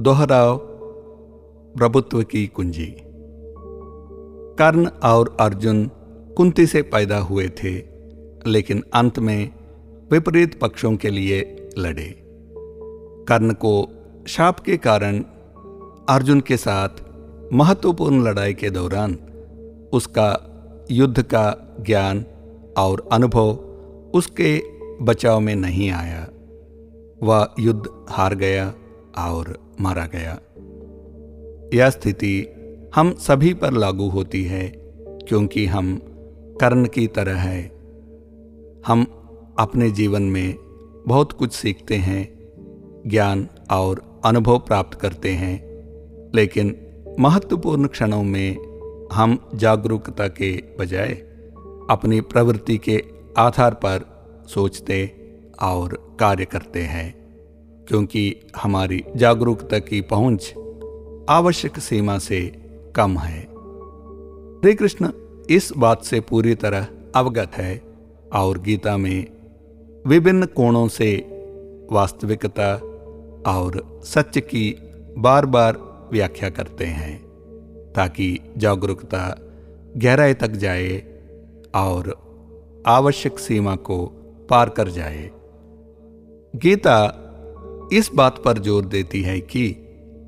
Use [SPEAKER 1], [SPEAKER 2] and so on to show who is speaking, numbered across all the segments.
[SPEAKER 1] दोहराव प्रभुत्व की कुंजी। कर्ण और अर्जुन कुंती से पैदा हुए थे, लेकिन अंत में विपरीत पक्षों के लिए लड़े। कर्ण को शाप के कारण अर्जुन के साथ महत्वपूर्ण लड़ाई के दौरान उसका युद्ध का ज्ञान और अनुभव उसके बचाव में नहीं आया। वह युद्ध हार गया। और मारा गया। यह स्थिति हम सभी पर लागू होती है, क्योंकि हम कर्ण की तरह है। हम अपने जीवन में बहुत कुछ सीखते हैं, ज्ञान और अनुभव प्राप्त करते हैं, लेकिन महत्वपूर्ण क्षणों में हम जागरूकता के बजाय अपनी प्रवृत्ति के आधार पर सोचते और कार्य करते हैं। क्योंकि हमारी जागरूकता की पहुँच आवश्यक सीमा से कम है। श्री कृष्ण इस बात से पूरी तरह अवगत है और गीता में विभिन्न कोणों से वास्तविकता और सत्य की बार बार व्याख्या करते हैं, ताकि जागरूकता गहराई तक जाए और आवश्यक सीमा को पार कर जाए। गीता इस बात पर ज़ोर देती है कि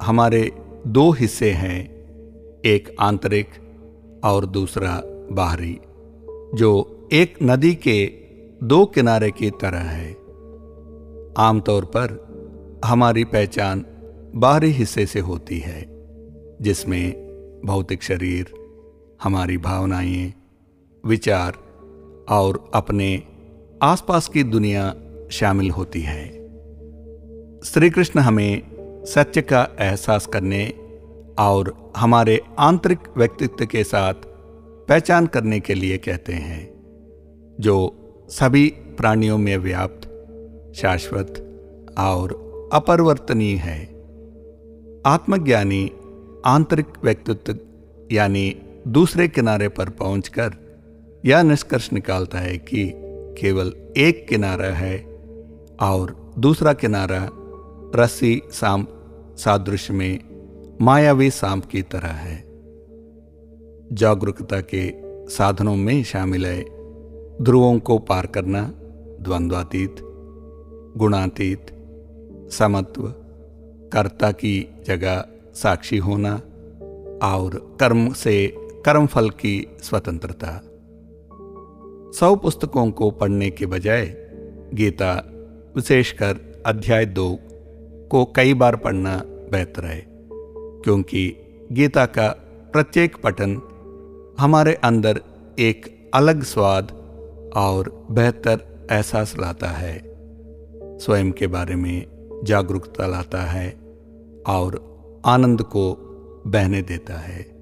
[SPEAKER 1] हमारे दो हिस्से हैं, एक आंतरिक और दूसरा बाहरी, जो एक नदी के दो किनारे की तरह है। आमतौर पर हमारी पहचान बाहरी हिस्से से होती है, जिसमें भौतिक शरीर, हमारी भावनाएँ, विचार और अपने आसपास की दुनिया शामिल होती है। श्री कृष्ण हमें सत्य का एहसास करने और हमारे आंतरिक व्यक्तित्व के साथ पहचान करने के लिए कहते हैं, जो सभी प्राणियों में व्याप्त, शाश्वत और अपरिवर्तनीय है। आत्मज्ञानी आंतरिक व्यक्तित्व, यानी दूसरे किनारे पर पहुंचकर यह निष्कर्ष निकालता है कि केवल एक किनारा है और दूसरा किनारा रस्सी सांप सादृश्य में मायावी सांप की तरह है। जागरूकता के साधनों में शामिल है। ध्रुवों को पार करना, द्वंद्वातीत, गुणातीत, समत्व, कर्ता की जगह साक्षी होना और कर्म से कर्मफल की स्वतंत्रता। सौ पुस्तकों को पढ़ने के बजाय गीता, विशेषकर अध्याय दो को कई बार पढ़ना बेहतर है, क्योंकि गीता का प्रत्येक पठन हमारे अंदर एक अलग स्वाद और बेहतर एहसास लाता है। स्वयं के बारे में जागरूकता लाता है और आनंद को बहने देता है।